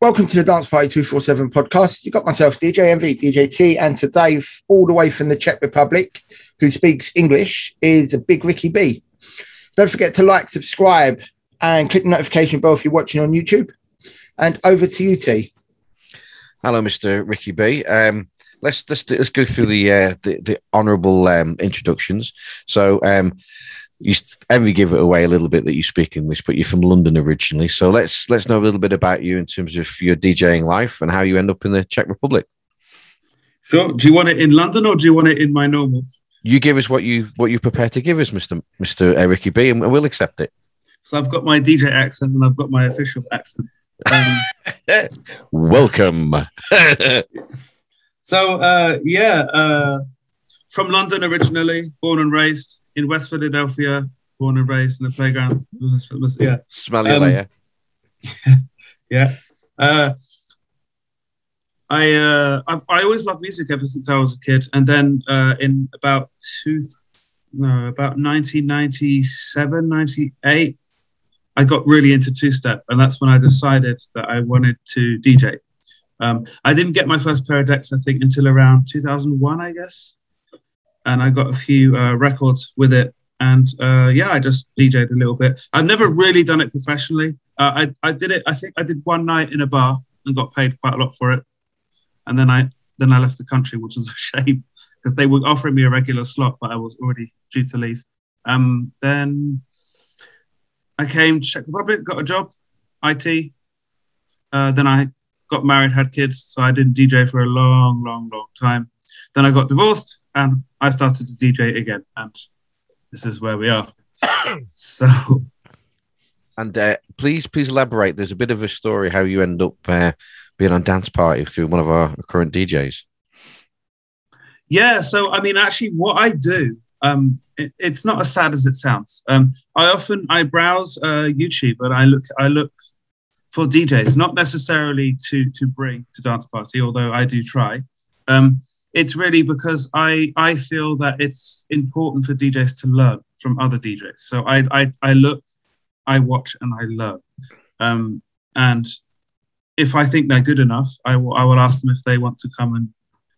Welcome to the Dance Party 247 podcast. You've got myself, DJ MV, DJ T, and today, all the way from the Czech Republic, who speaks English, is a big Ricky B. Don't forget to like, subscribe, and click the notification bell if you're watching on YouTube. And over to you, T. Hello, Mr. Ricky B. Um, let's let's let's go through the uh, the, the honourable um, introductions. So, um, you Envy give it away a little bit that you speak English, but you're from London originally. So let's let's know a little bit about you in terms of your DJing life and how you end up in the Czech Republic. Sure. Do you want it in London or do you want it in my normal? You give us what you what you prepare to give us, Mister Mister Ricky B, and we'll accept it. So I've got my DJ accent and I've got my official accent. Um, Welcome. so uh, yeah, uh, from London originally, born and raised in West Philadelphia, born and raised in the playground. Yeah. Smell you um, later. yeah. Uh, I uh, I've, i always loved music ever since I was a kid, and then uh, in about two, no, about 1997, 98, I got really into two step, and that's when I decided that I wanted to DJ. Um, I didn't get my first pair of decks, I think, until around 2001, I guess and I got a few uh, records with it. And uh, yeah, I just DJed a little bit. I've never really done it professionally. Uh, I I did it. I think I did one night in a bar and got paid quite a lot for it. And then I then I left the country, which was a shame because they were offering me a regular slot, but I was already due to leave. Um, then I came to Czech Republic, got a job, IT. Uh, then I got married, had kids, so I didn't DJ for a long, long, long time. Then I got divorced and I started to DJ again, and this is where we are. so, and uh, please, please elaborate. There's a bit of a story how you end up uh, being on dance party through one of our current DJs. Yeah, so I mean, actually, what I do, um, it, it's not as sad as it sounds. Um, I often I browse uh, YouTube and I look I look for DJs, not necessarily to to bring to dance party, although I do try. Um, it's really because I I feel that it's important for DJs to learn from other DJs. So I I, I look, I watch, and I learn. Um, and if I think they're good enough, I will I will ask them if they want to come and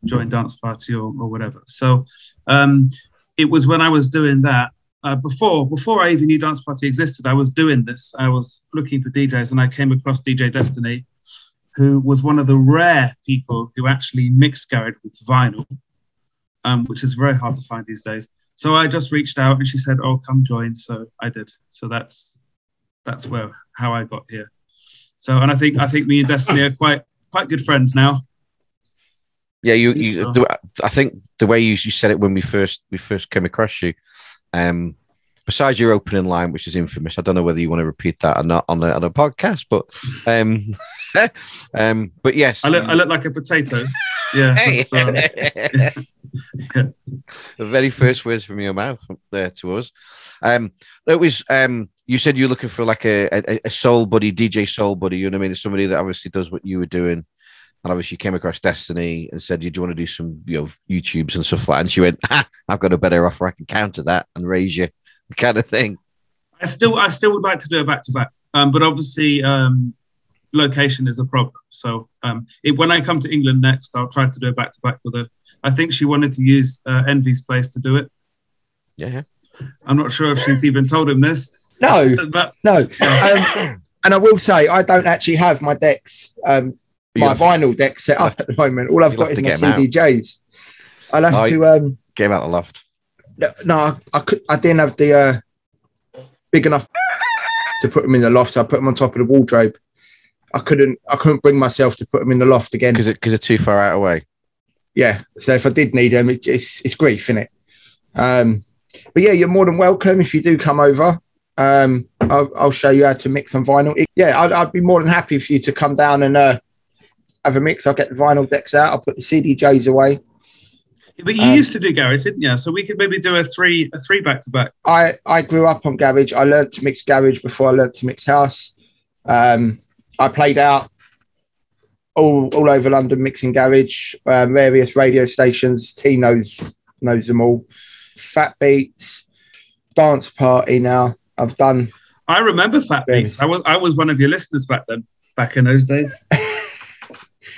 join dance party or, or whatever. So um, it was when I was doing that uh, before before I even knew dance party existed. I was doing this. I was looking for DJs, and I came across DJ Destiny who was one of the rare people who actually mixed garage with vinyl, um, which is very hard to find these days. So I just reached out and she said, "Oh, come join." So I did. So that's that's where how I got here. So and I think I think me and Destiny are quite quite good friends now. Yeah, you you. I think the way you, you said it when we first we first came across you, um, besides your opening line, which is infamous, I don't know whether you want to repeat that or not on the on a podcast, but um, um, but yes, I look, I look like a potato. Yeah. the very first words from your mouth there to us. Um, it was um, you said you're looking for like a, a, a soul buddy, DJ soul buddy. You know what I mean? Somebody that obviously does what you were doing and obviously came across Destiny and said, You "Do you want to do some, you know, YouTubes and stuff like?" that? And she went, "I've got a better offer. I can counter that and raise you." Kind of thing. I still, I still would like to do a back to back, but obviously, um, location is a problem. So um, it, when I come to England next, I'll try to do a back to back with her. I think she wanted to use uh, Envy's place to do it. Yeah. I'm not sure if she's even told him this. No, but no. Um, and I will say, I don't actually have my decks, um, my vinyl deck set up at the moment. All I've got is my CDJs. I'll have oh, to um, get him out the loft. No, I, I could. I didn't have the uh, big enough to put them in the loft, so I put them on top of the wardrobe. I couldn't. I couldn't bring myself to put them in the loft again because because they're too far out away. Yeah. So if I did need them, it, it's it's grief, isn't it? Um, but yeah, you're more than welcome if you do come over. Um, I'll, I'll show you how to mix some vinyl. Yeah, I'd, I'd, be more than happy for you to come down and uh, have a mix. I'll get the vinyl decks out. I'll put the CDJs away. But you um, used to do garage, didn't you? So we could maybe do a three a three back to back. I I grew up on garage. I learned to mix garage before I learned to mix house. Um, I played out all all over London mixing garage, um, various radio stations. T knows knows them all. Fat Beats, Dance Party. Now I've done. I remember Fat Beats. I was I was one of your listeners back then, back in those days.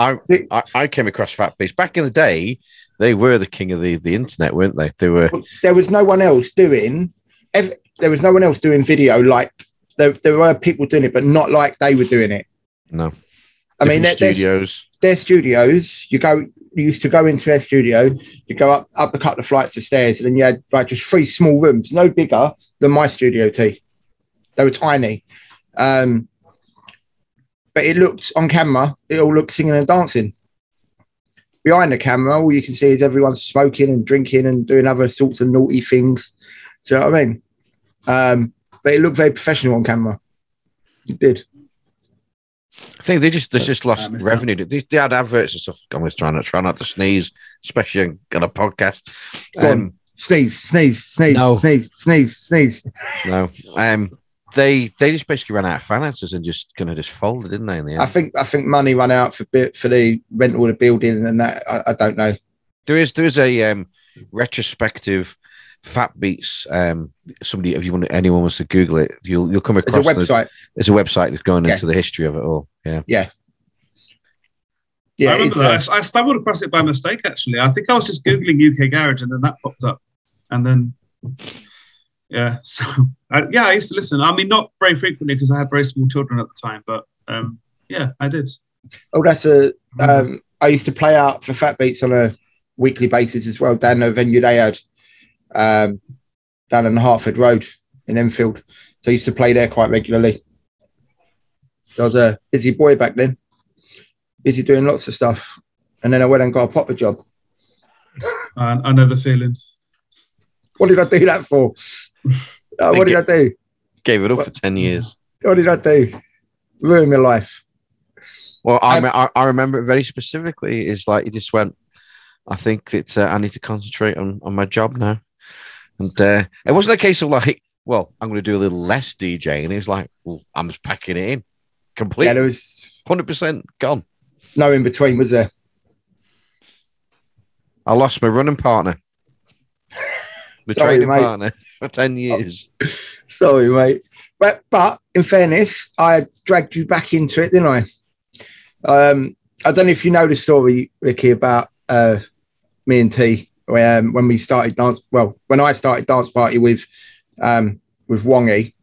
I, I, I came across Fat Beats back in the day. They were the king of the, the internet, weren't they? They were. There was no one else doing. There was no one else doing video like there. There were people doing it, but not like they were doing it. No. I mean, Different their, their, studios. their studios. You go. You used to go into their studio. You go up up a couple of flights of stairs, and then you had like just three small rooms, no bigger than my studio. T. They were tiny. Um, but it looked on camera, it all looked singing and dancing. Behind the camera, all you can see is everyone smoking and drinking and doing other sorts of naughty things. Do you know what I mean? Um, but it looked very professional on camera. It did. I think they just they just lost I missed revenue. They, they had adverts and stuff. I'm was trying to try not to sneeze, especially on a podcast. Go on. Um, Sneeze, sneeze, sneeze, No. sneeze, sneeze, sneeze. no, um, they they just basically ran out of finances and just kind of just folded, didn't they? In the end, I think I think money ran out for for the rental of the building and that I, I don't know. there is there is a um, retrospective Fat Beats. Um, somebody, if you want anyone wants to Google it, you'll you'll come There's across. a the- website. there's a website that's going Yeah. into the history of it all. Yeah, Yeah, Yeah, I remember that. uh, I, I stumbled across it by mistake, actually. I think I was just Googling UK Garage and then that popped up. And then, yeah. So, I, yeah, I used to listen. I mean, not very frequently because I had very small children at the time, but um, yeah, I did. oh, that's a. Um, I used to play out for Fat Beats on a weekly basis as well down the venue they had um, down on the Hertford Road in Enfield. So I used to play there quite regularly. I was a busy boy back then, busy doing lots of stuff. And then I went and got a popper job. I, I know the feeling. What did I do that for? Uh, what did I do? gave it up for ten years. What did I do? Ruin my life. Well, I, I I remember it very specifically. Is like he just went. I think that uh, I need to concentrate on, on my job now, and uh, it wasn't a case of like, well, I'm going to do a little less DJing. It was like, well, I'm just packing it in, Yeah, completely, there was hundred percent gone. no in between, was there? I lost my running partner, the Sorry, training mate. partner for ten years. Sorry, mate. But but in fairness, I dragged you back into it, didn't I? Um, I don't know if you know the story, Ricky, about uh, me and T when when we started dance. Well, when I started dance party with um, with Wongy.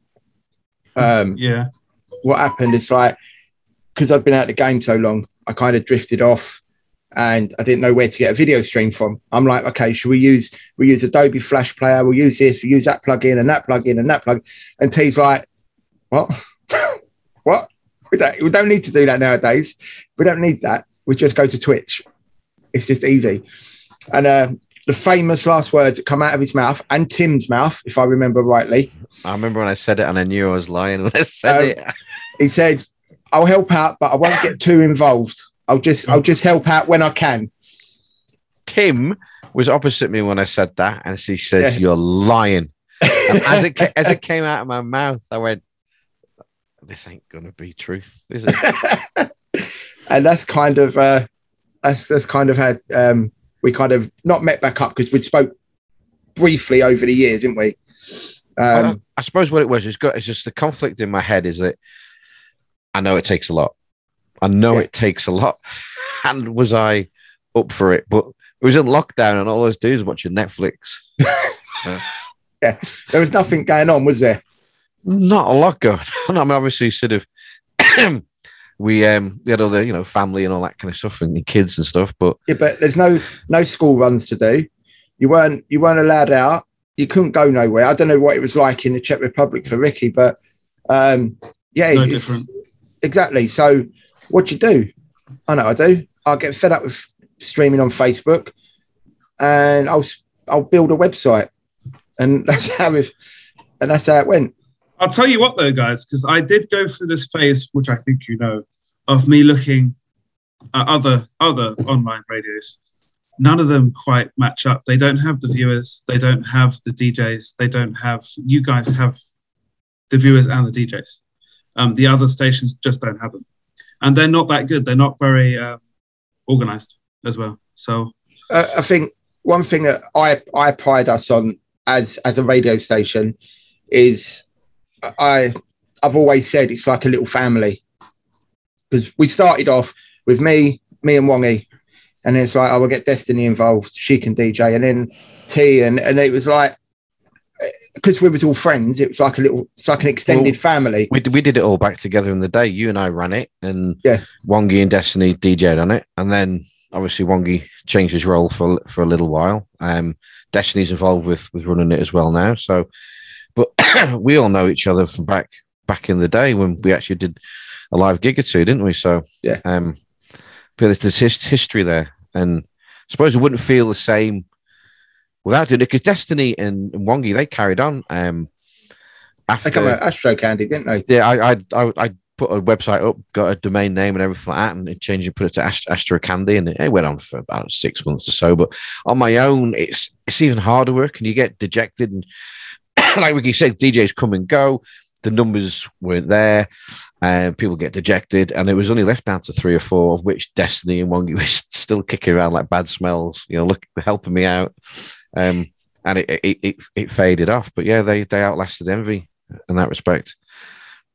Um, Yeah. what happened is like because I'd been out of the game so long, I kind of drifted off and I didn't know where to get a video stream from. I'm like, okay, should we use we use Adobe Flash Player, we'll use this, we use that plugin and that plugin and that plug. And T's like, what? what? We don't, we don't need to do that nowadays. We don't need that. We just go to Twitch. It's just easy. And uh, the famous last words that come out of his mouth and Tim's mouth, if I remember rightly, I remember when I said it and I knew I was lying when I said Um, it. he said, "I'll help out, but I won't get too involved. I'll just I'll just help out when I can." Tim was opposite me when I said that, and he says, Yeah. "You're lying." As it as it came out of my mouth, I went, "This ain't gonna be truth, is it?" and that's kind of uh, that's that's kind of had um, we kind of not met back up because we'd spoke briefly over the years, didn't we? I, Um, don't- I suppose what it was is got it's just the conflict in my head is that I know it takes a lot. I know Yeah. it takes a lot, and was I up for it? But it was in lockdown, and all I was doing was watching Netflix. yeah, there was nothing going on, was there? Not a lot going on. I'm obviously sort of we um we had all the you know family and all that kind of stuff and kids and stuff, but Yeah, but there's no no school runs to do. You weren't you weren't allowed out. You couldn't go nowhere. I don't know what it was like in the Czech Republic for Ricky, but um, yeah, No it's- different. exactly. So what do you do? I know I do. I'll get fed up with streaming on Facebook, and I'll I'll build a website, and that's how it and that's how it went. I'll tell you what, though, guys, because I did go through this phase, which I think you know, of me looking at other other online radios. None of them quite match up. They don't have the viewers. They don't have the DJs. They don't have. You guys have the viewers and the DJs. Um, the other stations just don't have them, and they're not that good. They're not very uh, organized as well. So uh, I think one thing that I I pride us on as as a radio station is I I've always said it's like a little family because we started off with me me and Wongy, and it's like, oh, we'll get Destiny involved. She can DJ, and then T, and and it was like because we was all friends. It was like a little, it's like an extended Well, family. We, we did it all back together in the day. You and I ran it, and Yeah. Wongi and Destiny DJ'd on it, and then obviously Wongi changed his role for for a little while. Um, Destiny's involved with with running it as well now. So, but we all know each other from back back in the day when we actually did a live gig or two, didn't we? So Yeah. um, but there's this history there, and I suppose it wouldn't feel the same without doing it because Destiny and, and Wongi they carried on. Um, after They come out Astro Candy, didn't they? yeah, I, I, I, I put a website up, got a domain name and everything like that, and it changed and put it to Ast- Astro Candy, and it, it went on for about six months or so. But on my own, it's it's even harder work, and you get dejected. And like Ricky said, DJs come and go, the numbers weren't there, and people get dejected, and it was only left down to three or four, of which Destiny and Wongi was still kicking around like bad smells, you know, look helping me out. Um, and it, it it it faded off, but yeah, they they outlasted Envy in that respect.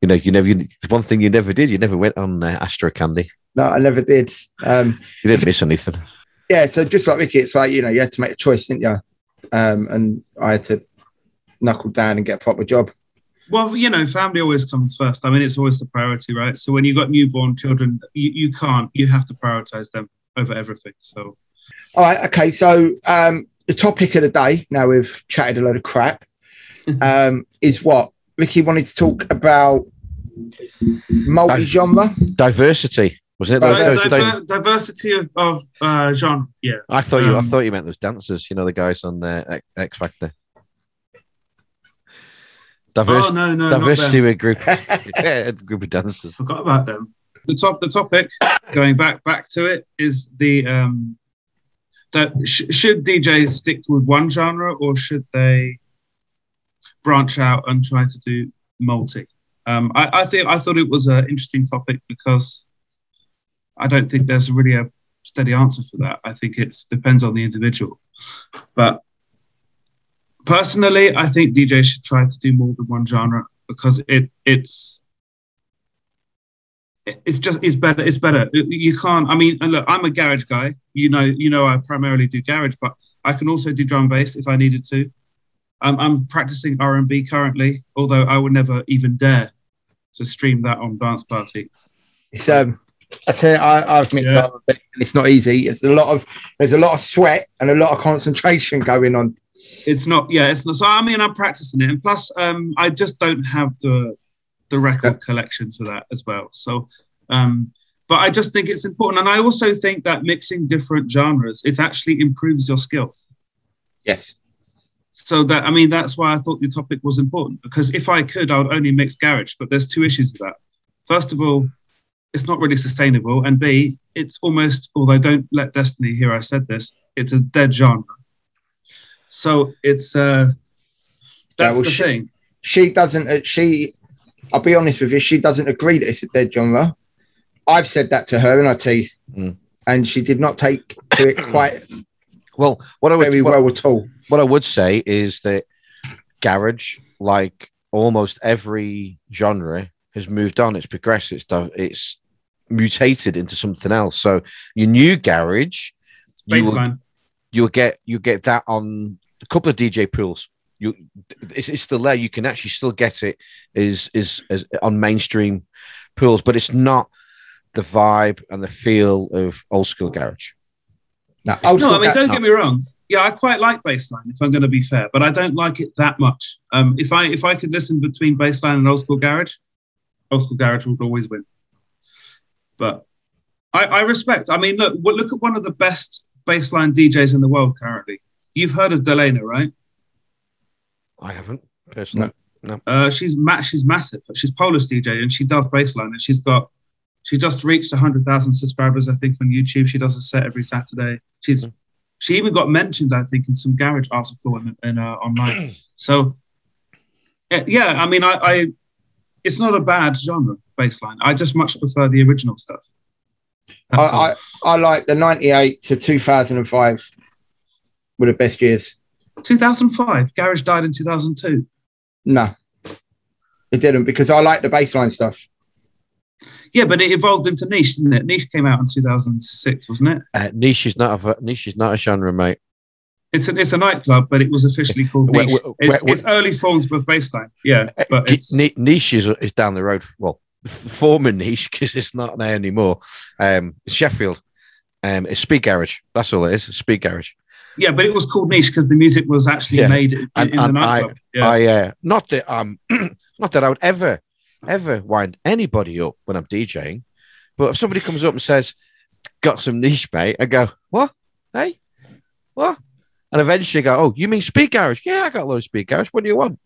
You know, you never. You, one thing you never did, you never went on uh, Astro Candy. No, I never did. Um, You didn't miss anything. yeah, so just like Ricky, it's like you know, you had to make a choice, didn't you? Um, and I had to knuckle down and get a proper job. Well, you know, family always comes first. I mean, it's always the priority, right? So when you've got newborn children, you, you can't, you have to prioritize them over everything. So, All right, okay. So um, the topic of the day, now we've chatted a load of crap, um, is what Ricky wanted to talk about multi-genre. Diversity wasn't it? Right, Those- Di- those- diver- diversity of, of uh, genre. Yeah. I thought you. I um, thought you meant those dancers. You know, the guys on uh, X- X Factor. Diverse, oh, no, no. not diversity with group, yeah, a group of dancers. Forgot about them. The top, the topic, going back back to it, is the um, that sh- should DJs stick with one genre or should they branch out and try to do multi? Um, I, I think I thought it was an interesting topic because I don't think there's really a steady answer for that. I think it depends on the individual, but personally, I think DJs should try to do more than one genre because it it's it's just it's better it's better you can't i mean look i'm a garage guy you know you know i primarily do garage but i can also do drum bass if i needed to um, i'm practicing r&b currently although i would never even dare to stream that on dance party It's um, I tell you, I, I've mixed Yeah. up, and it's not easy. It's a lot of there's a lot of sweat and a lot of concentration going on. it's not yeah it's not so i mean i'm practicing it and plus um i just don't have the the record collection for that as well. So um but i just think it's important. And i also think that mixing different genres it actually improves your skills. Yes. so that i mean that's why i thought the topic was important because if i could i would only mix garage but there's two issues with that. First of all it's not really sustainable and b it's almost although don't let destiny hear i said this it's a dead genre. So it's uh that's the sh- thing. She doesn't. uh, She, I'll be honest with you. She doesn't agree that it's a dead genre. I've said that to her, and I tell you, Mm. and she did not take to it quite Well, what I would very what, well at all. what I would say is that garage, like almost every genre, has moved on. It's progressed. It's done. It's mutated into something else. So your new garage, you will, bassline you'll get you get that on a couple of DJ pools. You, it's, it's still there. You can actually still get it is is is on mainstream pools, but it's not the vibe and the feel of old school garage. No, old no school i mean ga- don't get me wrong. Yeah i quite like bassline if i'm going to be fair but i don't like it that much. Um if i if i could listen between bassline and old school garage old school garage would always win. But i i respect i mean look look at one of the best bassline djs in the world currently. You've heard of delana right I haven't personally. Uh, she's ma- she's massive. She's Polish DJ and she does bassline and she's got she just reached hundred thousand subscribers I think on YouTube. She does a set every Saturday. She's Mhm. she even got mentioned I think in some garage article in, in uh, online. So yeah, I mean I, I it's not a bad genre bassline. I just much prefer the original stuff. I, I, I like the 98 to 2005 were the best years. 2005. Garage died in 2002. No, it didn't because I like the bassline stuff. Yeah, but it evolved into niche, didn't it? Niche came out in 2006, wasn't it? Uh, niche is not a niche is not a genre, mate. It's a, it's a nightclub, but it was officially called Where- niche. where- it's, where- it's early forms of bassline. Yeah, but Ni- it's niche is, is down the road. Well, f- former niche because it's not there anymore. Um, Sheffield. Um, it's Speed Garage. That's all it is. Speed Garage. Yeah, but it was called niche because the music was actually Yeah. made in, And- in the and I- nightclub. yeah. I uh, not that um not that I would ever ever wind anybody up when I'm DJing, but if somebody comes up and says, "Got some niche, mate," I go, "What? Hey, what?" And eventually go, "Oh, you mean Speed Garage? Yeah, I got a load of Speed Garage. What do you want?"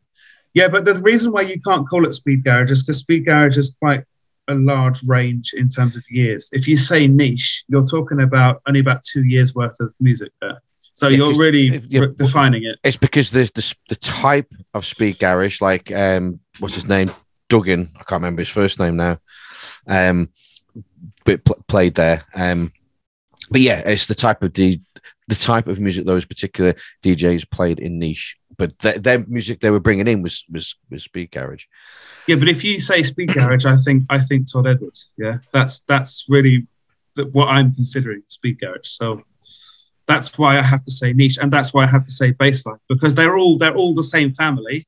Yeah, but the reason why you can't call it speed garage is because speed garage is quite a large range in terms of years. If you say niche, you're talking about only about two years worth of music there. So Yeah, you're really yeah, defining it. It's because there's the the type of Speed Garage, like um, what's his name, Duggan. I can't remember his first name now. Um, but pl- played there. Um, but yeah, it's the type of D, the type of music those particular DJs played in niche. But th- their music they were bringing in was was was Speed Garage. Yeah, but if you say speed garage, I think I think Todd Edwards. Yeah, that's that's really the, what I'm considering speed garage. So that's why I have to say niche, and that's why I have to say bassline because they're all they're all the same family,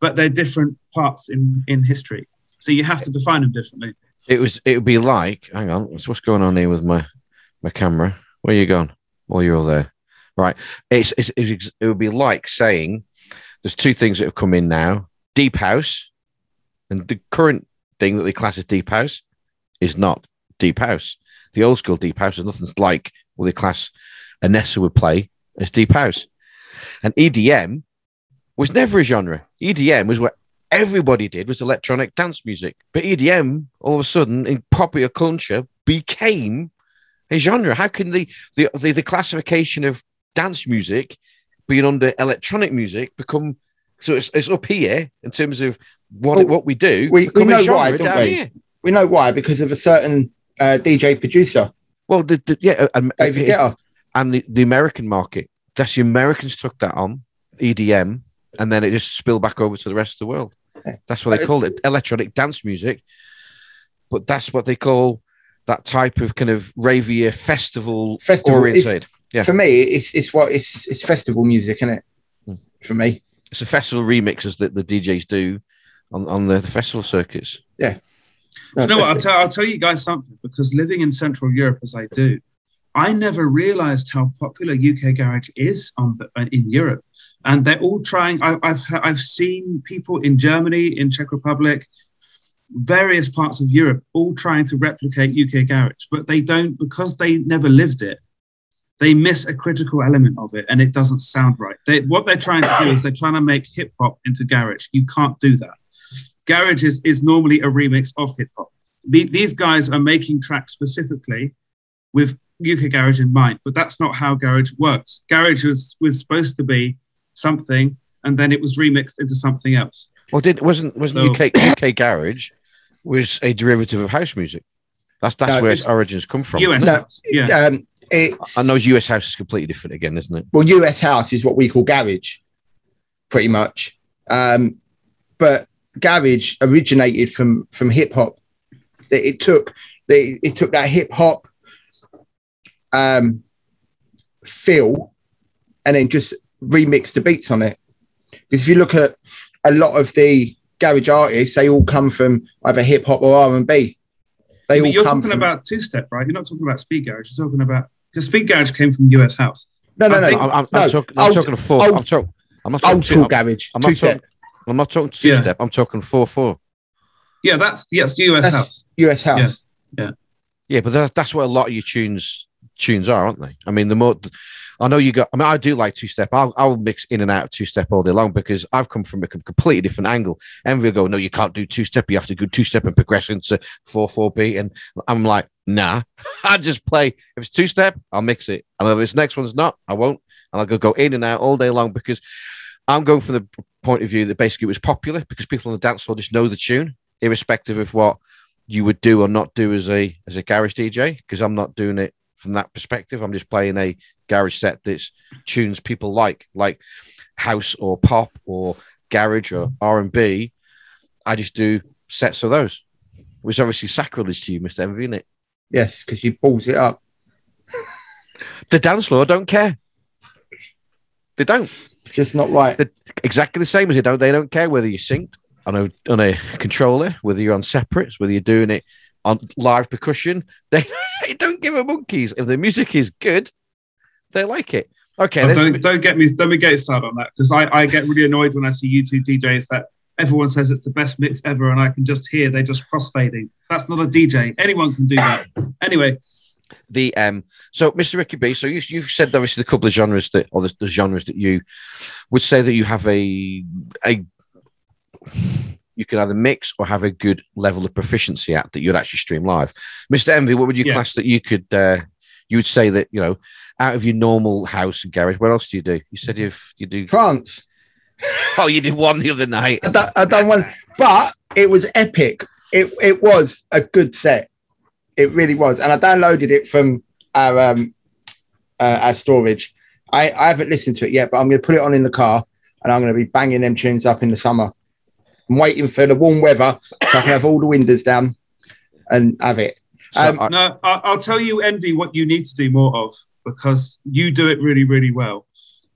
but they're different parts in in history. So you have to define them differently. It was it would be like, hang on, what's what's going on here with my my camera? Where you gone? Well, you're all there, right? It's, it's, it's it would be like saying there's two things that have come in now: deep house, and the current thing that they class as deep house is not deep house. The old school deep house is nothing like what they class Anessa would play as deep house, and EDM was never a genre. EDM was what everybody did was electronic dance music. But EDM, all of a sudden, in popular culture, became a genre. How can the the the, the classification of dance music being under electronic music become so it's, it's up here in terms of what Well, what we do? we- we know why, don't we? here. We know why because of a certain uh, DJ producer, Well, the, the, yeah, and, David Guetta. And the, the American market. That's the Americans took that on EDM, and then it just spilled back over to the rest of the world. That's what they call it, electronic dance music. But that's what they call that type of kind of ravier festival Festival. oriented. Yeah. For me, it's it's what it's it's festival music, isn't it? Hmm. For me, It's a festival remixes that the DJs do on, on the, the festival circuits. Do you know what? I'll tell, I'll tell you guys something because living in Central Europe as I do, I never realized how popular UK garage is on the, uh, in Europe, and they're all trying. I, I've I've seen people in Germany, in Czech Republic, various parts of Europe, all trying to replicate UK garage, but they don't because they never lived it. They miss a critical element of it, and it doesn't sound right. They, what they're trying to do is they're trying to make hip hop into garage. You can't do that garage is, is normally a remix of hip hop. The, these guys are making tracks specifically with UK garage in mind, but that's not how garage works. Garage was, was supposed to be something, and then it was remixed into something else. Well, did wasn't wasn't So- UK UK garage was a derivative of house music. That's that's No, where it's- its origins come from. US No, house, yeah. um, I know US house is completely different again, isn't it? well, US house is what we call garage, pretty much. Um, but garage originated from from hip hop. It, it took it, it took that hip hop um, feel, and then just remix the beats on it. Because if you look at a lot of the garage artists, they all come from either hip hop or R and B. They But all you're come talking from about two step, right? You're not talking about speed garage. You're talking about because speed garage came from US house. no, no, I no, think- I'm, I'm, no, I'm, talking, I'm old- talking four. old- I'm talking. I'm not talking old two, school I'm, garage. I'm not talking. step I'm not talking two Yeah. step. I'm talking four four. Yeah, that's yes, US That's- house. US house. Yeah. yeah. Yeah, but that's, that's what a lot of your tunes tunes are, aren't they? I mean, the more I know you got. I mean, I do like two step. I'll, I'll mix in and out of two step all day long because I've come from a completely different angle. Envy will go, no, you can't do two step. You have to go two step and progress into four four beat. And I'm like, nah, I just play. If it's two step, I'll mix it. And if this next one's not, I won't. And I'll go go in and out all day long because I'm going from the point of view that basically it was popular because people on the dance floor just know the tune, irrespective of what you would do or not do as a as a garage DJ. Because I'm not doing it from that perspective. I'm just playing a garage set that's tunes people like, like house or pop or garage or R and B. I just do sets of those. which obviously sacrilege to you, Mr. Envy, isn't it? Yes, because you balls it up. The dance floor don't care. They don't. It's just not right. The- Exactly the same as they don't. They don't care whether you're synced on a on a controller, whether you're on separates, whether you're doing it on live percussion. They, they don't give a monkeys. If the music is good, they like it. Okay, Oh, don't, don't get me don't me get started on that because I, I get really annoyed when I see YouTube DJs that everyone says it's the best mix ever and I can just hear they're just crossfading. That's not a DJ. Anyone can do that. Anyway, the um so mr ricky b so you, you've said obviously the couple of genres that or the, the genres that you would say that you have a a you can either mix or have a good level of proficiency at that you'd actually stream live mr envy what would you Yeah. class that you could uh you would say that you know out of your normal house and garage what else do you do you said if you do France. oh you did one the other night I done, I done one, but it was epic. It it was a good set. It really was, and I downloaded it from our um uh, our storage. I I haven't listened to it yet, but I'm going to put it on in the car, and I'm going to be banging them tunes up in the summer. I'm waiting for the warm weather so I can have all the windows down and have it. Um, I- no, I, I'll tell you, Envy, what you need to do more of because you do it really, really well,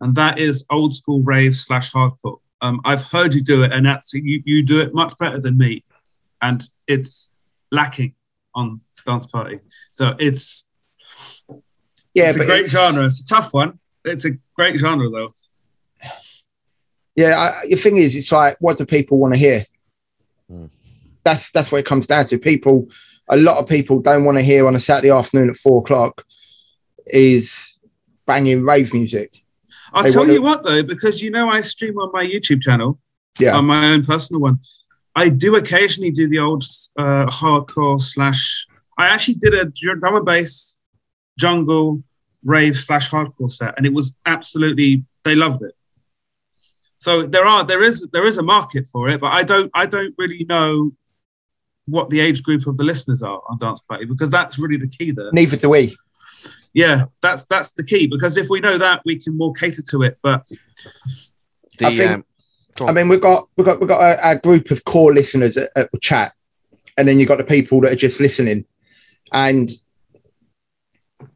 and that is old school rave slash hardcore. Um, I've heard you do it, and that's you, you do it much better than me, and it's lacking on dance party. So it's yeah, it's a great it's- genre. It's a tough one. It's a great genre though. Yeah, I, the thing is, it's like, what do people want to hear? Hmm. That's that's what it comes down to. People, a lot of people don't want to hear on a Saturday afternoon at four o'clock is banging rave music. I'll Hey, tell what you do- what though, because you know I stream on my YouTube channel, Yeah, on my own personal one. I do occasionally do the old uh, hardcore slash. I actually did a drum and bass jungle rave slash hardcore set, and it was absolutely they loved it. So there are there is there is a market for it, but I don't I don't really know what the age group of the listeners are on Dance Party because that's really the key there. neither do we. Yeah, that's that's the key because if we know that, we can more cater to it. But the, I think- um, I mean, we've got we've got we've got a, a group of core listeners at, at the chat, and then you've got the people that are just listening. And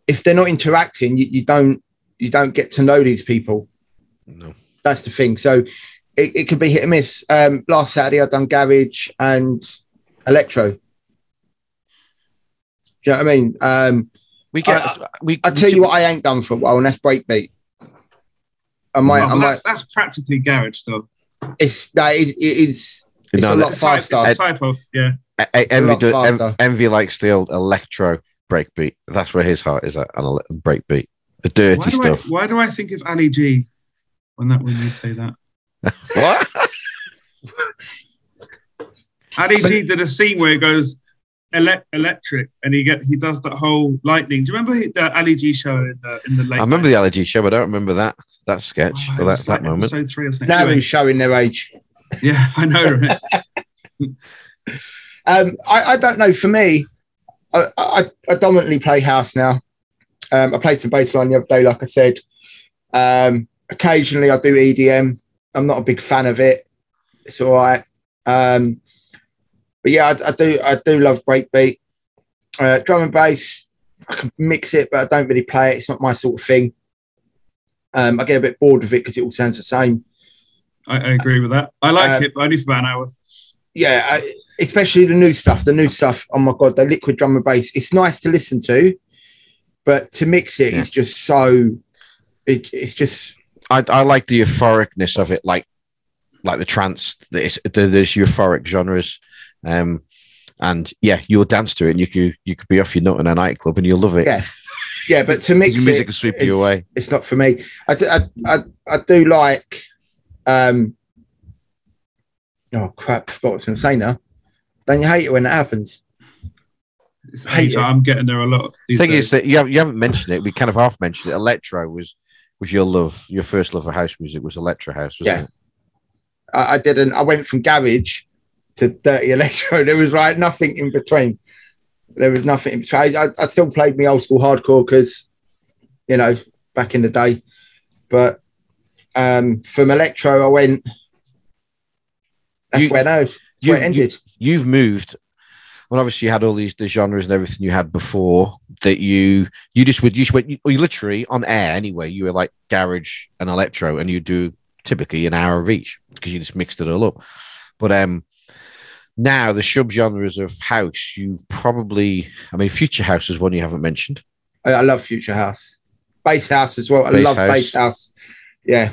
if they're not interacting, you, you don't you don't get to know these people. no. That's the thing. So it, it could be hit and miss. Um, last Saturday, I've done garage and electro. Do you know what I mean? Um, we get I- we I tell you what, I ain't done for a while, and that's breakbeat. I might, well, I might. that's, that's practically garage though. It's that it, it is. It's No, a that's lot It's a type, it's a type of yeah. Envy, lot do, Em- Envy likes the old electro breakbeat. That's where his heart is at, on ele- breakbeat. The dirty Why stuff. I, why do I think of Ali G when that when you say that? what? Ali G did a scene where he goes ele- electric and he get he does that whole lightning. Do you remember the Ali G show in the in the late? I remember the Ali G show, but I don't remember that that sketch Oh, or that, was that moment. Episode three or something. Now Anyway, showing their age? yeah, I know. Right? Um, I, I don't know. For me, I, I, I dominantly play house now. Um, I played some bass line the other day, like I said. Um, occasionally, I do EDM. I'm not a big fan of it. It's all right. Um, but yeah, I, I do. I do love breakbeat. Uh, drum and bass. I can mix it, but I don't really play it. It's not my sort of thing. Um, I get a bit bored with it because it all sounds the same. I, I agree with that. I like Um, it, but only for about an hour. yeah, I, especially the new stuff. The new stuff. Oh my god, the liquid drum and bass. It's nice to listen to, but to mix it, it is just so. It, it's just I, I like the euphoricness of it, like like the trance. There's, there's euphoric genres, um, and yeah, you'll dance to it, and you could you could be off your nut in a nightclub, and you'll love it. Yeah, yeah. But to mix Your music it, will sweep you away. it's not for me. I, do- I, I, I do like. Um, oh crap! Forgot what I was going to say now. Don't you hate it when it happens? It's hate it. I'm getting there a lot. these thing days. is that you haven't, you haven't mentioned it. We kind of half mentioned it. Electro was was your love, your first love for house music was electro house, wasn't Yeah. it? I, I didn't. I went from garage to dirty electro. There was like nothing in between. There was nothing in between. I, I still played me old school hardcore because, you know, back in the day. But um, from electro, I went. That's You- where no, that's you- where it ended. You've moved well, obviously you had all these the genres and everything you had before that you you just would you just went you, you literally on air anyway. You were like garage and electro, and you do typically an hour of each because you just mixed it all up. But um, now the subgenres of house, you probably, I mean, future house is one you haven't mentioned. I, I love future house, bass house as well. I Bass love house. bass house. Yeah,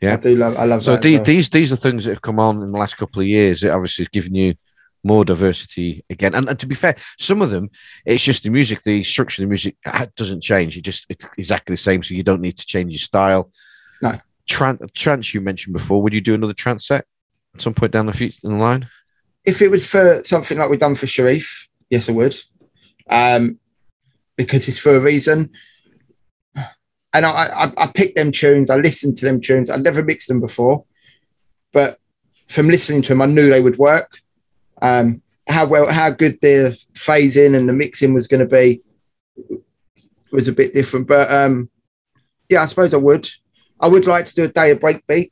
Yeah. I do love. I love So these, well. these these are things that have come on in the last couple of years. It obviously has given you more diversity again. And, and to be fair, some of them it's just the music, the structure of the music doesn't change. It just it's exactly the same. So you don't need to change your style. No. Tran- trance you mentioned before. Would you do another trance set at some point down the future in the line? if it was for something like we've done for Sharif, yes, I would. Um, because it's for a reason. And I, I, I picked them tunes, I listened to them tunes, I'd never mixed them before. But from listening to them, I knew they would work. Um, how well, how good the phasing and the mixing was going to be was a bit different. But um, yeah, I suppose I would. I would like to do a day of breakbeat.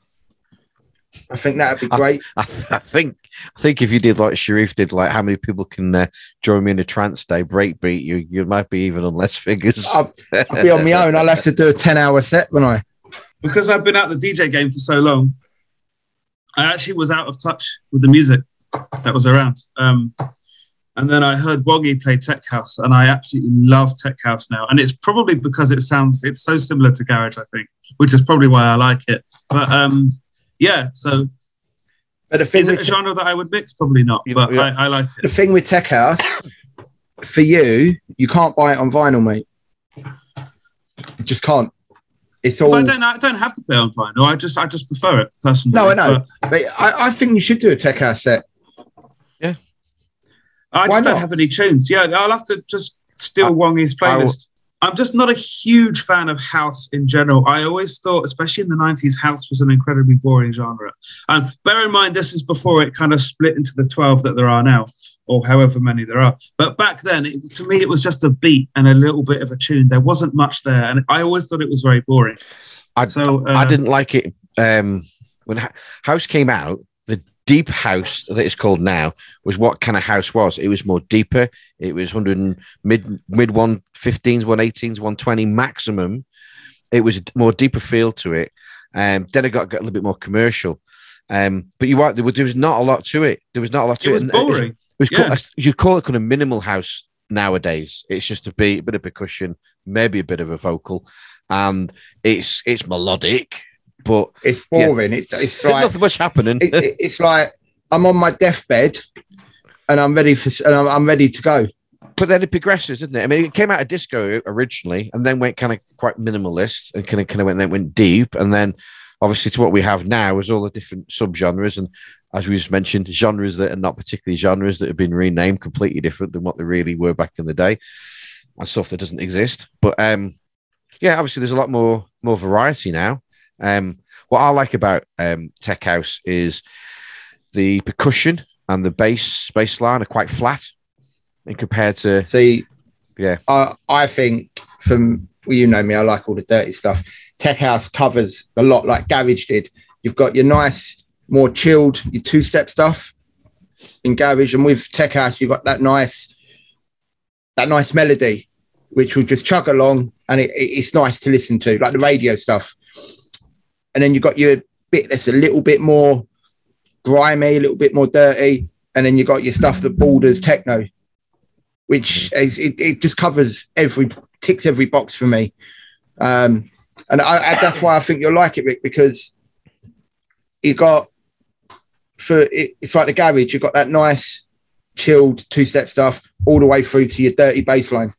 I think that'd be great. I, th- I think I think if you did like Sharif did, like how many people can uh, join me in a trance day breakbeat, you you might be even on less figures. I'll, I'll be on my own. I'll have to do a 10 hour set, when I? because I've been out the DJ game for so long, I actually was out of touch with the music that was around. Um, and then I heard Wongy play Tech House, and I absolutely love Tech House now. And it's probably because it sounds it's so similar to Garage, I think, which is probably why I like it. But um, yeah, so But the thing, is it a with, genre that I would mix? Probably not, You- but yeah. I, I like the thing with Tech House, for you, you can't buy it on vinyl, mate. You just can't. It's all. But I don't I don't have to play on vinyl. I just I just prefer it personally. No, I know. But But I, I think you should do a Tech House set. I Why just don't have any tunes. Yeah, I'll have to just steal I- Wongy's playlist. I'm just not a huge fan of house in general. I always thought, especially in the 90s, house was an incredibly boring genre. And bear in mind, this is before it kind of split into the 12 that there are now, or however many there are. But back then, it, to me, it was just a beat and a little bit of a tune. There wasn't much there. And I always thought it was very boring. I- so, uh, I didn't like it um, when House came out. Deep house that it's called now was what kind of house was. It was more deeper. It was hundred and mid mid one fifteens, one eighteens, one twenty maximum. It was more deeper feel to it. Um, then it got, got a little bit more commercial. Um, but you are there was, there was not a lot to it. There was not a lot to It it. was boring. It was Yeah. called, you call it kind of minimal house nowadays. It's just a beat, a bit of percussion, maybe a bit of a vocal, and it's it's melodic, but It's Yeah. boring. It's it's like nothing much happening. it, it- it's like I'm on my deathbed, and I'm ready for and I'm, I'm ready to go. but then it progresses, isn't it? I mean, it came out of disco originally, and then went kind of quite minimalist, and kind of kind of went then went deep, and then obviously to what we have now is all the different subgenres, and as we just mentioned, genres that are not particularly genres that have been renamed completely different than what they really were back in the day, and stuff that doesn't exist. But um, yeah, obviously there's a lot more more variety now. Um, what I like about um, Tech House is the percussion and the bass bass line are quite flat, and compared to See, Yeah. I I think from well, you know me, I like all the dirty stuff. Tech House covers a lot like Garage did. You've got your nice, more chilled, your two step stuff in Garage, and with Tech House, you've got that nice, that nice melody, which will just chug along, and it, it- it's nice to listen to, like the radio stuff. And then you've got your bit that's a little bit more grimy, a little bit more dirty, and then you got your stuff that borders techno which is it, it just covers every ticks every box for me. Um, and I, I, that's why I think you'll like it, Rick, because you got for it, it's like the garage. You've got that nice, chilled two step stuff all the way through to your dirty bass line.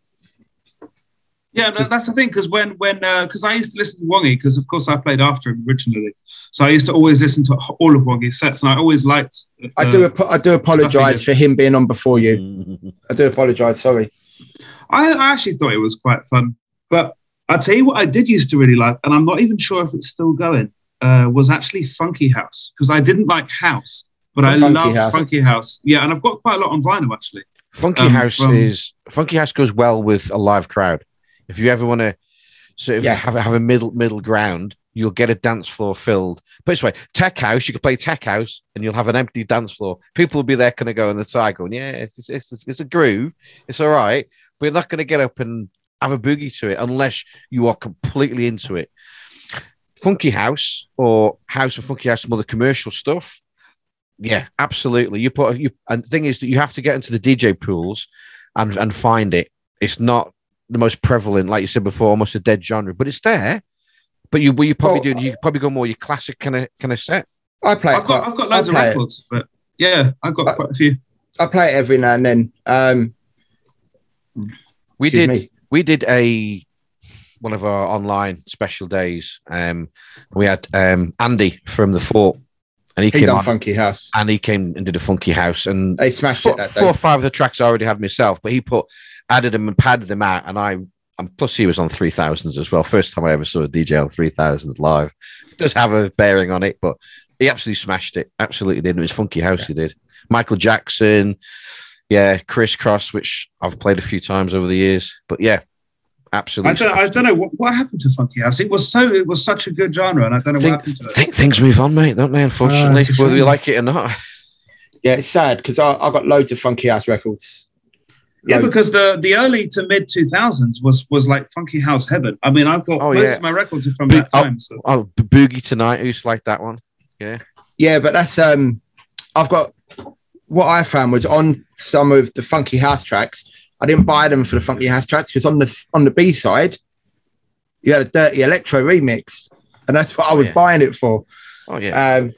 Yeah, no, that's the thing. Because when when because I used to listen to Wongy because of course I played after him originally, so I used to always listen to all of Wongy's sets, and I always liked. I uh, do apo- I do apologize for him being on before you. I do apologize. Sorry. I, I actually thought it was quite fun, but I tell you what, I did used to really like, and I'm not even sure if it's still going. Uh, was actually Funky House because I didn't like House, but I Funky love House. Funky House. Yeah, and I've got quite a lot on vinyl actually. Funky Um, House from- is Funky House goes well with a live crowd. If you ever want to sort of Yeah. have a, have a middle middle ground, you'll get a dance floor filled. Put it this way, tech house, you could play tech house and you'll have an empty dance floor. People will be there kind of going the side going, yeah, it's, it's, it's, it's a groove. It's all right. But you're not going to get up and have a boogie to it unless you are completely into it. Funky house or house of funky house, some other commercial stuff. Yeah, absolutely. You put you and the thing is that you have to get into the DJ pools and and find it. It's not the most prevalent, like you said before, almost a dead genre, but it's there. But you, you probably Well, do. You probably go more your classic kind of kind of set. I play. I've got quite- I've got loads of play it. records, but yeah, I've got Uh, quite a few. I play it every now and then. Um, We did. me. We did a one of our online special days. Um, we had um Andy from the Fort, and he He came done on, Funky House. and he came and did a funky house, and They smashed four, it that four or five of the tracks I already had myself, but he put added them and padded them out, and I. And plus, he was on three thousands as well. First time I ever saw a DJ on three thousands live. It does have a bearing on it, but he absolutely smashed it. Absolutely did. It was funky house. He did. Michael Jackson, yeah, Chris Cross, which I've played a few times over the years. But yeah, absolutely. I don't, I don't know what, what happened to funky house. It was so it was such a good genre, and I don't know Think- what happened to it. it. Think things move on, mate, don't they? Unfortunately, ah, it's a whether you like it or not. Yeah, it's sad because I, I got loads of Funky House records. Yeah, Loads. because the the early to mid two thousands was was like funky house heaven. I mean, I've got Oh, most yeah. of my records are from Big- that time. So Oh, B- Boogie Tonight. I used to like that one. Yeah, yeah, but that's um, I've got what I found was on some of the Funky House tracks. I didn't buy them for the Funky House tracks because on the on the B side, you had a Dirty Electro remix, and that's what I Oh, was yeah. buying it for. Oh yeah. Um,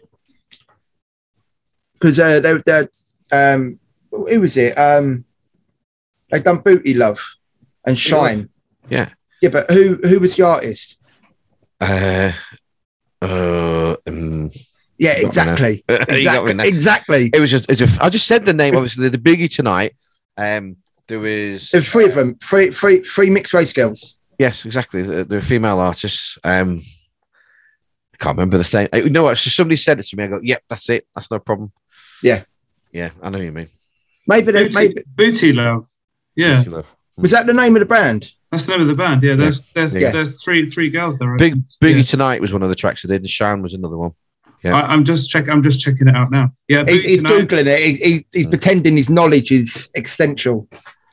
because uh, they they um, who was it? Um, they done Booty Luv and Shine. Yeah. Yeah, but who who was the artist? Uh, uh, um, Yeah, You got me now. exactly. you got me now. exactly. exactly. It was just. It's a, I just said the name. Obviously, the biggie Tonight. Um, there was. There's three of them, three, three, three mixed race girls. Yes, exactly. They're, they're female artists. Um, I can't remember the name. You know what? Somebody said it to me. I go, "Yep, that's it. That's no problem." Yeah. Yeah, I know what you mean. Maybe, booty, maybe Booty Luv. Yeah, Booty Luv. was that the name of the band? that's the name of the band. Yeah, there's there's Yeah. there's three three girls there. I Big think. Boogie Yeah. Tonight was one of the tracks I did, and Shine was another one. Yeah. I, I'm just check. I'm just checking it out now. Yeah, He, he's Tonight. googling it. He, he, he's Mm. pretending his knowledge is extensial.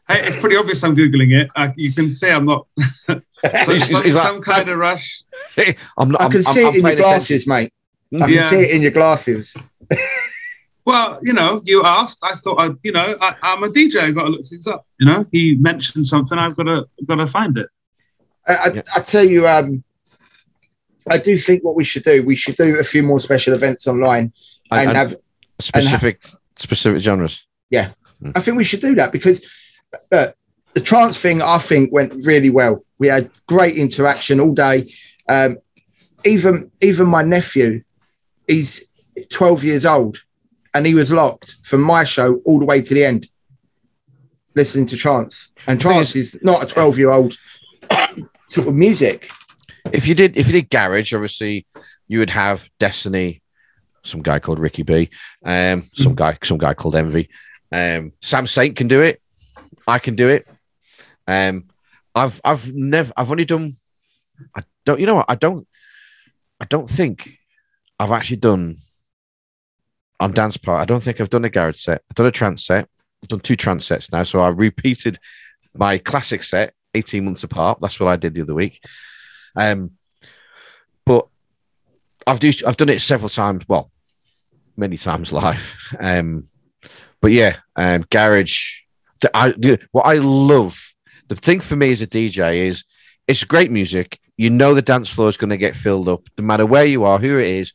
Hey, it's pretty obvious I'm googling it. I, you can see I'm not some, He's- some, he's like- some kind of rush. I'm not. I I'm, can I'm, see I'm it in your paying attention. glasses, mate. I can Yeah. see it in your glasses. Well, you know, you asked. I thought, I, you know, I, I'm a DJ. I've got to look things up. You know, he mentioned something. I've got to got to find it. I, I, Yeah. I tell you, um, I do think what we should do, we should do a few more special events online And- and and have. specific specific genres. Yeah. I think we should do that because uh, the trance thing, I think, went really well. We had great interaction all day. Um, even even my nephew, he's 12 years old, and he was locked from my show all the way to the end, listening to trance. And trance is not a 12 year old sort of music. If you did, if you did garage, obviously you would have Destiny, some guy called Ricky B, um, some guy, some guy called Envy. Um, Sam Saint can do it. I can do it. Um, I've I've never I've only done. I don't. You know what? I don't. I don't think I've actually done on dance part. I don't think I've done a garage set. I've done a trance set. I've done two trance sets now. So I repeated my classic set 18 months apart. That's what I did the other week. Um, but I've do I've done it several times. Well, many times live. Um, but yeah, um, garage. the- I the- what I love. The thing for me as a DJ is it's great music. You know the dance floor is going to get filled up, no matter where you are, who it is.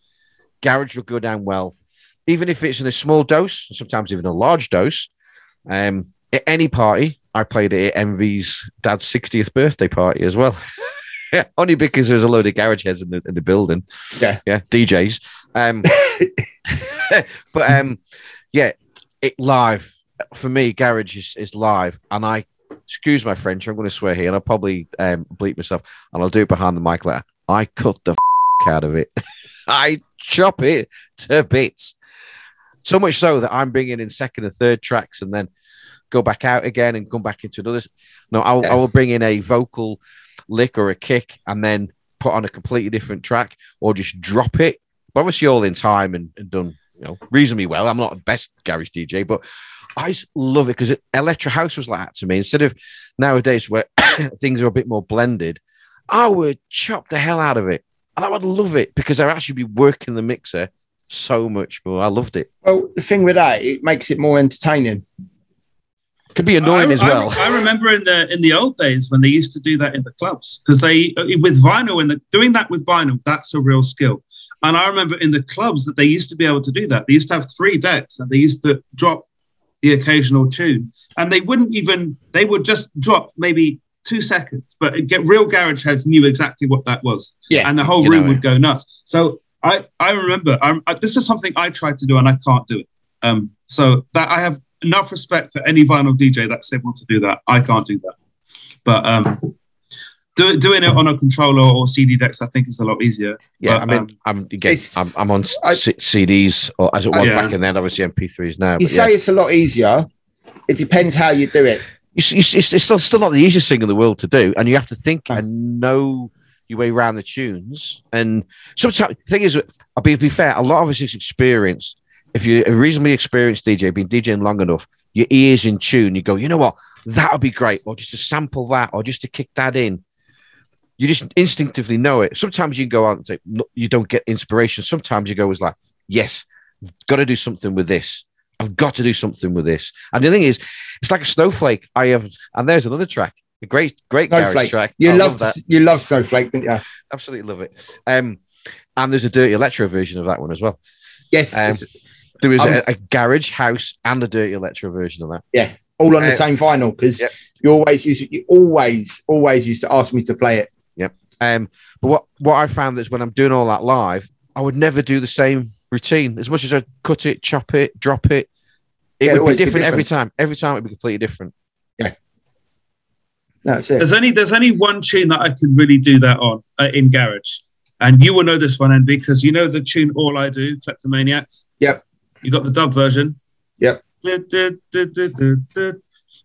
Garage will go down well, even if it's in a small dose, sometimes even a large dose. Um, at any party, I played it at Envy's dad's 60th birthday party as well. Yeah, only because there's a load of garage heads in the in the building. Yeah. yeah, DJs. Um, but um, yeah, it live for me. Garage is, is live, and I excuse my French. I'm going to swear here, and I'll probably um, bleep myself, and I'll do it behind the mic later. I cut the f- out of it. I chop it to bits. So much so that I'm bringing in second and third tracks, and then go back out again and come back into another. No, I'll, Yeah. I will bring in a vocal lick or a kick, and then put on a completely different track or just drop it. But obviously, all in time and, and done you know reasonably well. I'm not the best garage DJ, but I love it because Electro House was like that to me. Instead of nowadays where things are a bit more blended, I would chop the hell out of it. And I would love it because I'd actually be working the mixer so much more. I loved it. Well, the thing with that, it makes it more entertaining. Could be annoying I, as well. I, I, remember in the in the old days when they used to do that in the clubs because they uh, with vinyl and the, doing that with vinyl that's a real skill. And I remember in the clubs that they used to be able to do that. They used to have three decks and they used to drop the occasional tune, and they wouldn't even they would just drop maybe two seconds, but get real garage heads knew exactly what that was. Yeah, and the whole room know, would go nuts. So I I remember I, I, this is something I tried to do and I can't do it. Um, so that I have enough respect for any vinyl DJ that's able to do that. I can't do that, but um, do, doing it on a controller or CD decks, I think is a lot easier. Yeah, but, I mean, um, I'm again, I'm, I'm on I, CDs or as it was yeah. back in then, obviously MP3s now. You say yeah. it's a lot easier. It depends how you do it. It's, it's, it's, still, still not the easiest thing in the world to do, and you have to think and know your way around the tunes. And sometimes the thing is, I'll be, be fair, a lot of us is experience. If you're a reasonably experienced DJ, been DJing long enough, your ears in tune, you go, you know what, that would be great, or just to sample that, or just to kick that in. You just instinctively know it. Sometimes you go out and say, you don't get inspiration. Sometimes you go, as like, yes, got to do something with this. I've got to do something with this. And the thing is, it's like a snowflake. I have, and there's another track, great, great snowflake. track. You love, love that. You love snowflake, didn't you? Absolutely love it. Um, and there's a dirty electro version of that one as well. Yes. Um, there is um, a, a, garage house and a dirty electro version of that. Yeah, all on uh, the same vinyl because yep. you always use you always always used to ask me to play it. Yep. Um, but what what I found is when I'm doing all that live, I would never do the same routine. As much as I cut it, chop it, drop it, it yeah, would be different, be different, every time. Every time it would be completely different. Yeah. That's it. There's only there's only one tune that I can really do that on uh, in Garage, and you will know this one, and because you know the tune "All I Do," Cleptomaniacs. Yep. You got the dub version. Yep.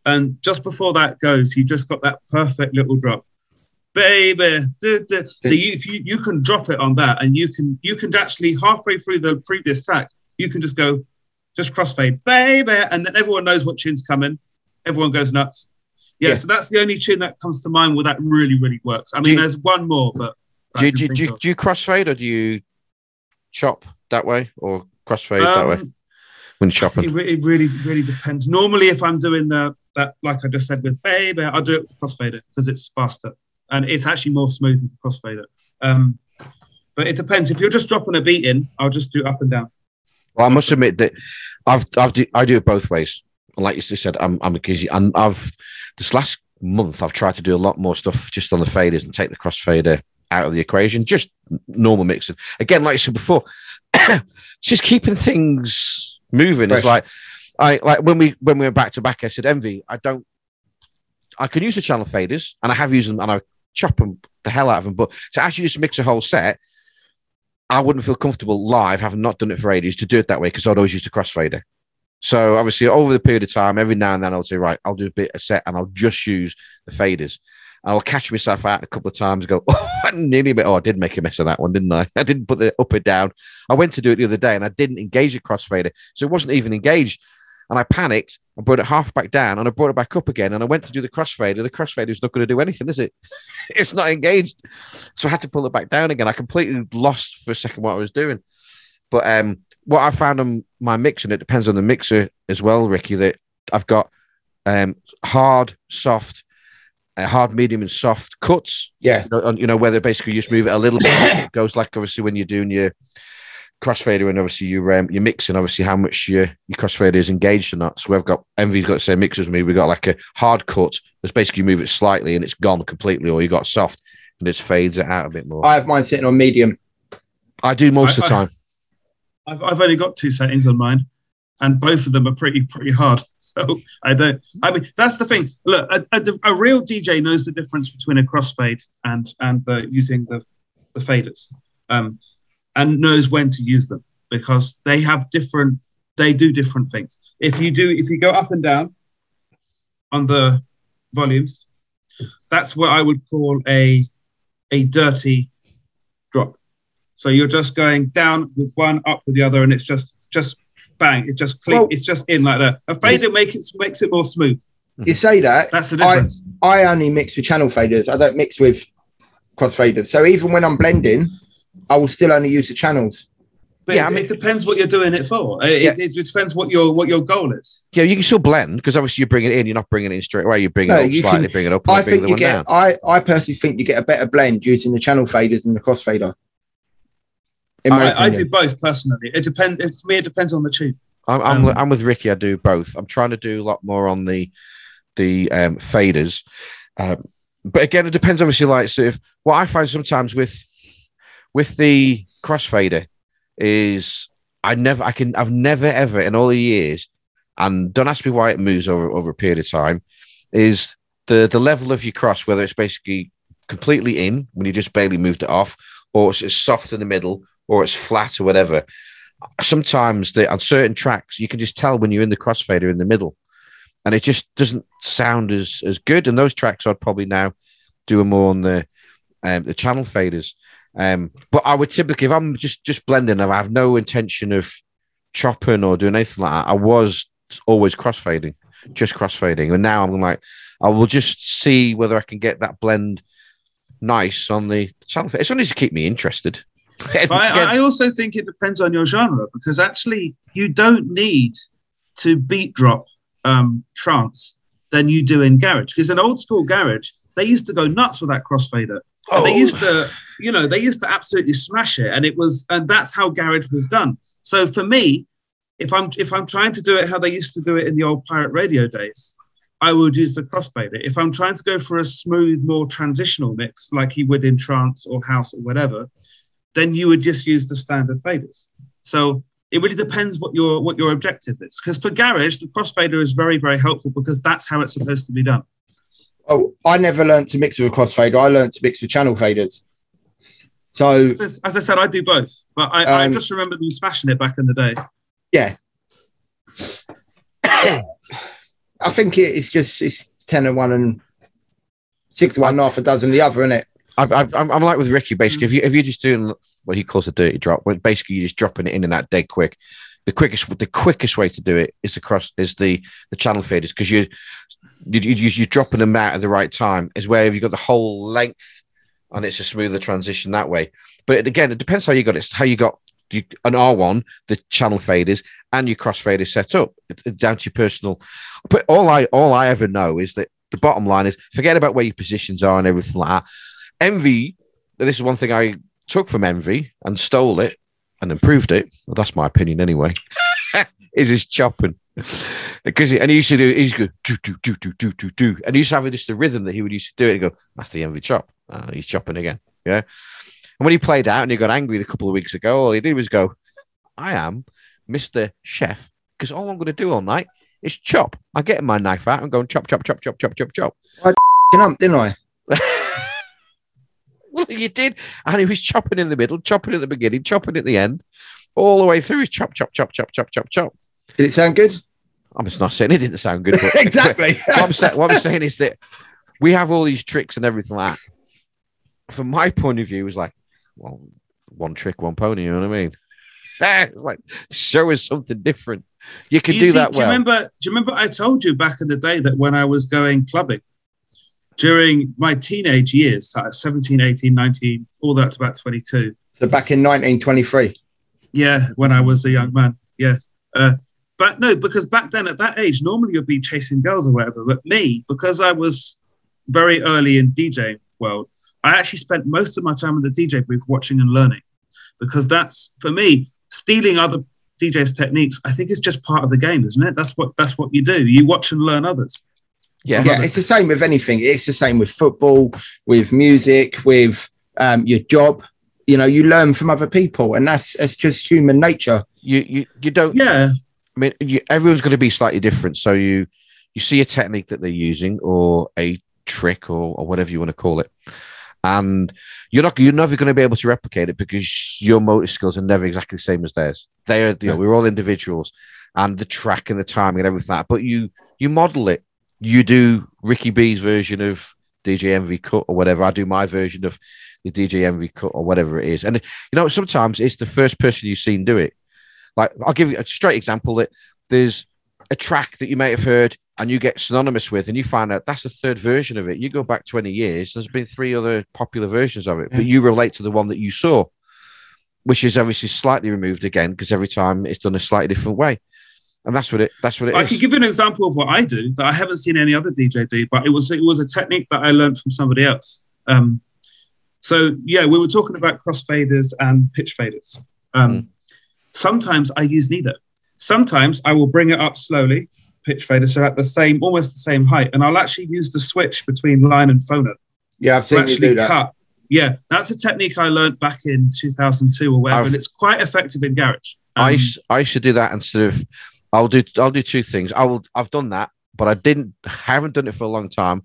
And just before that goes, you just got that perfect little drop. Baby. So you, if you, you can drop it on that and you can you can actually halfway through the previous track, you can just go just crossfade, baby, and then everyone knows what tune's coming. Everyone goes nuts. Yeah, yeah, so that's the only tune that comes to mind where that really, really works. I mean, you, there's one more, but do you, do, you, do you crossfade or do you chop that way or crossfade um, that way um, when shopping? It, it, really, really depends. Normally, if I'm doing the that, like I just said with baby, I'll do it with crossfader because it's faster and it's actually more smooth with crossfader. Um, but it depends. If you're just dropping a beat in, I'll just do up and down. Well, I must admit that I've, I've do, I do it both ways. Like you said, I'm I'm a kizzy, and I've this last month I've tried to do a lot more stuff just on the faders and take the crossfader out of the equation, just normal mixing. Again, like I said before, just keeping things moving. Fresh. It's like I like when we when we were back to back. I said, Envy, I don't. I can use the channel faders, and I have used them, and I chop them the hell out of them. But to actually just mix a whole set, I wouldn't feel comfortable live, having not done it for ages, to do it that way because I'd always use a crossfader. So obviously, over the period of time, every now and then I'll say, right, I'll do a bit of set and I'll just use the faders. I'll catch myself out a couple of times and go, oh, I nearly, oh, I did make a mess of that one, didn't I? I didn't put the up or down. I went to do it the other day and I didn't engage the crossfader. So it wasn't even engaged. And I panicked. I brought it half back down and I brought it back up again. And I went to do the crossfader. The crossfader is not going to do anything, is it? it's not engaged. So I had to pull it back down again. I completely lost for a second what I was doing. But um, what I found on my mix, and it depends on the mixer as well, Ricky, that I've got um, hard, soft, uh, hard, medium, and soft cuts. Yeah. You know, you know, whether basically you just move it a little bit. it goes like obviously when you're doing your crossfader and obviously you um, you're mixing obviously how much your your crossfader is engaged or not. So we've got Envy's got the same mix as me. We've got like a hard cut that's basically move it slightly and it's gone completely, or you got soft and it fades it out a bit more. I have mine sitting on medium. I do most I, of the time. I've I've only got two settings on mine, and both of them are pretty pretty hard. So I don't. I mean, that's the thing. Look, a, a, a real DJ knows the difference between a crossfade and and the, using the the faders. Um, and knows when to use them because they have different they do different things if you do if you go up and down on the volumes that's what i would call a a dirty. So you're just going down with one, up with the other, and it's just just bang. It's just clean. Well- it's just in like that. A fader makes it makes it more smooth. You say that That's the I- difference. I only mix with channel faders. I don't mix with crossfaders. So even when I'm blending, I will still only use the channels. but yeah, it, I mean- it depends what you're doing it for. It, Yeah. it, it depends what your what your goal is. Yeah, you can still blend because obviously you bring it in. You're not bringing it in straight away. You bring No, it up you slightly, can- bring it up, I think you get. down. I I personally think you get a better blend using the channel faders than the crossfader. I, I do both personally. It depends. For me, it depends on the tube. I'm, I'm, Um, I'm with Ricky. I do both. I'm trying to do a lot more on the the um, faders, um, but again, it depends. Obviously, like sort of what I find sometimes with with the crossfader is I never, I can, I've never ever in all the years, and don't ask me why it moves over over a period of time, is the the level of your cross, whether it's basically completely in when you just barely moved it off, or it's soft in the middle, or it's flat or whatever sometimes the on certain tracks you can just tell when you're in the crossfader in the middle. And it just doesn't sound as as good. And those tracks i'd probably now do more on the um the channel faders. Um but i would typically if i'm just just blending i have no intention of chopping or doing anything like that. I was always crossfading just crossfading. And now i'm like i will just see whether i can get that blend nice on the channel it's only to keep me interested But I, I also think it depends on your genre because actually you don't need to beat drop um, trance than you do in garage because in old school garage they used to go nuts with that crossfader. And They Oh. used to, you know, they used to absolutely smash it, and it was, and that's how garage was done. So for me, if I'm if I'm trying to do it how they used to do it in the old pirate radio days, I would use the crossfader. If I'm trying to go for a smooth, more transitional mix like you would in trance or house or whatever, then you would just use the standard faders. So it really depends what your what your objective is. Because for garage, the crossfader is very very helpful because that's how it's supposed to be done. Oh, I never learned to mix with a crossfader. I learned to mix with channel faders. So As, I- as I said, I do both, but I, I Um, just remember them smashing it back in the day. yeah, I think it's just it's ten and one and six and one, half a dozen the other, isn't it? I, I'm like with Ricky. Basically, if mm. you if you're just doing what he calls a dirty drop, when basically you're just dropping it in and out dead quick. The quickest the quickest way to do it is across is the the channel faders because you you you you're dropping them out at the right time. Is where you've got the whole length, and it's a smoother transition that way. But again, it depends how you got it. How you got you, an R1, the channel faders, and your crossfader set up down to your personal. But all I all I ever know is that the bottom line is forget about where your positions are and everything like that. Envy, this is one thing I took from Envy and stole it and improved it. Well, that's my opinion anyway. is his chopping. Because he, and he used to do he used to go do do do do do do do and he used to have just the rhythm that he would used to do it and go, that's the envy chop. Ah, he's chopping again. Yeah. And when he played out and he got angry a couple of weeks ago, all he did was go, I am Mr. Chef, because all I'm going to do all night is chop. I get my knife out and go and chop, chop, chop, chop, chop, chop, chop. You know, didn't I? Well, you did. And he was chopping in the middle, chopping at the beginning, chopping at the end, all the way through. He's chop, chop, chop, chop, chop, chop, chop. Did it sound good? I'm just not saying it didn't sound good, but exactly. what, I'm sa- what I'm saying is that we have all these tricks and everything like that. From my point of view, it's like, well, one trick, one pony. You know what I mean? it's like show us something different. You can You do see, that Do you remember? Do you remember? I told you back in the day that when I was going clubbing during my teenage years, uh, 17, 18, 19, all that to about 22. so back in 1923. Yeah, when I was a young man. Yeah. Uh, but no, because back then at that age, normally you'd be chasing girls or whatever. But me, because I was very early in DJ world, I actually spent most of my time in the DJ booth watching and learning. Because that's for me, stealing other DJs' techniques, I think is just part of the game, isn't it? That's what that's what you do. You watch and learn others. Yeah. Yeah, it's the same with anything. It's the same with football, with music, with um, your job. You know, you learn from other people, and that's it's just human nature. You you you don't Yeah. I mean, you, everyone's going to be slightly different. So you you see a technique that they're using or a trick or, or whatever you want to call it, and you're not you're never going to be able to replicate it because your motor skills are never exactly the same as theirs. They are you know, we're all individuals, and the track and the timing and everything like that. But you you model it. You do Ricky B's version of DJ Envy cut or whatever. I do my version of the DJ Envy cut or whatever it is. And you know, sometimes it's the first person you've seen do it. Like I'll give you a straight example that there's a track that you may have heard and you get synonymous with, and you find out that's the third version of it. You go back 20 years, there's been three other popular versions of it, but you relate to the one that you saw, which is obviously slightly removed again because every time it's done a slightly different way. And that's what it that's what it I is. could give you an example of what I do that I haven't seen any other DJ do, but it was it was a technique that I learned from somebody else. Um, so yeah, we were talking about crossfaders and pitch faders. Um, Mm. Sometimes I use neither. Sometimes I will bring it up slowly, pitch fader, so at the same, almost the same height, and I'll actually use the switch between line and phono Yeah, I've to seen you actually do that. cut. Yeah, that's a technique I learned back in 2002 or whatever, I've- and it's quite effective in Garage. Um, I s- I should do that instead of I'll do I'll do two things. I will I've done that, but I didn't haven't done it for a long time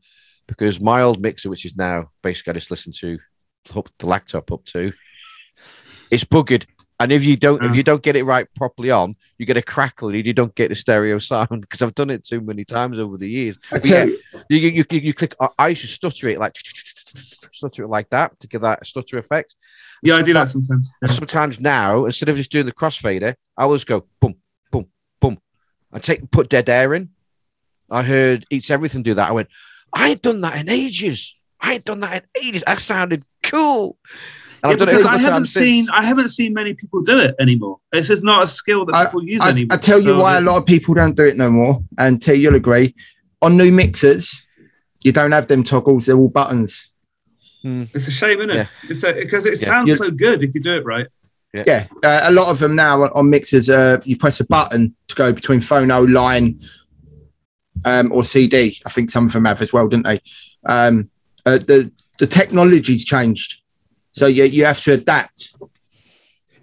because my old mixer, which is now basically I just listen to up the laptop up to, it's buggered. And if you don't if Mm. you don't get it right properly on, you get a crackle and you don't get the stereo sound because I've done it too many times over the years. But yeah, you, you, you, you, you click. I- I used to stutter it like stutter it like that to give that stutter effect. yeah, I do that sometimes. Sometimes now, instead of just doing the crossfader, I always go boom, boom, boom, and take put dead air in. I heard Eats Everything do that. I went, I ain't done that in ages. I ain't done that in ages. That sounded cool. Yeah, I've done because couple I haven't seen since. I haven't seen many people do it anymore. It's just not a skill that people use I, anymore. I tell you So why a lot of people don't do it no more, and T, you'll agree. On new mixers, you don't have them toggles; they're all buttons. Hmm. It's a shame, isn't it? Yeah. It's a, because it Yeah. sounds You- so good if you do it right. Yeah, uh, a lot of them now on- on mixers, uh, you press a button to go between phono line um, or CD. I think some of them have as well, didn't they? Um, uh, the the technology's changed, so you you have to adapt.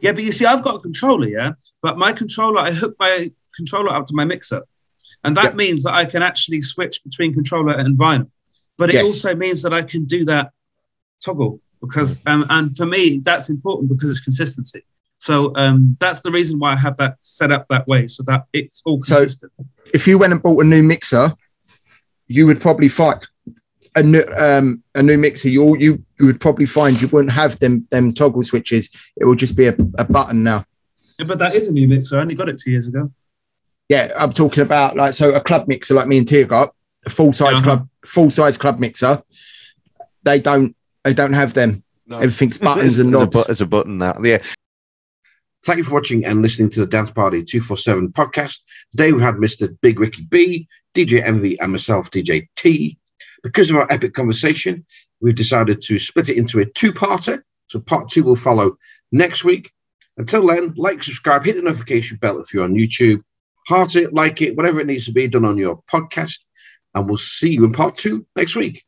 Yeah, but you see, I've got a controller, yeah, but my controller, I hook my controller up to my mixer, and that Yeah. means that I can actually switch between controller and vinyl. But it Yes. also means that I can do that toggle because, um, and for me, that's important because it's consistency. So um, that's the reason why I have that set up that way, so that it's all So- consistent. If you went and bought a new mixer, you would probably find a new um, a new mixer. You you you would probably find you wouldn't have them them toggle switches. It will just be a, a button now. Yeah, but that is a new mixer. I only got it two years ago. Yeah, I'm talking about like so a club mixer like me and Tia got a full size Uh-huh. club full size club mixer. They don't they don't have them. No. Everything's buttons and There's a, bu- there's a button now. Yeah. Thank you for watching and listening to the Dance Party 247 podcast. Today we had Mr. Big Ricky B, DJ Envy, and myself, DJ T. Because of our epic conversation, we've decided to split it into a two parter. So part two will follow next week. Until then, like, subscribe, hit the notification bell if you're on YouTube, heart it, like it, whatever it needs to be done on your podcast. And we'll see you in part two next week.